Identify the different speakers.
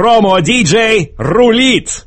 Speaker 1: Промо-диджей рулит!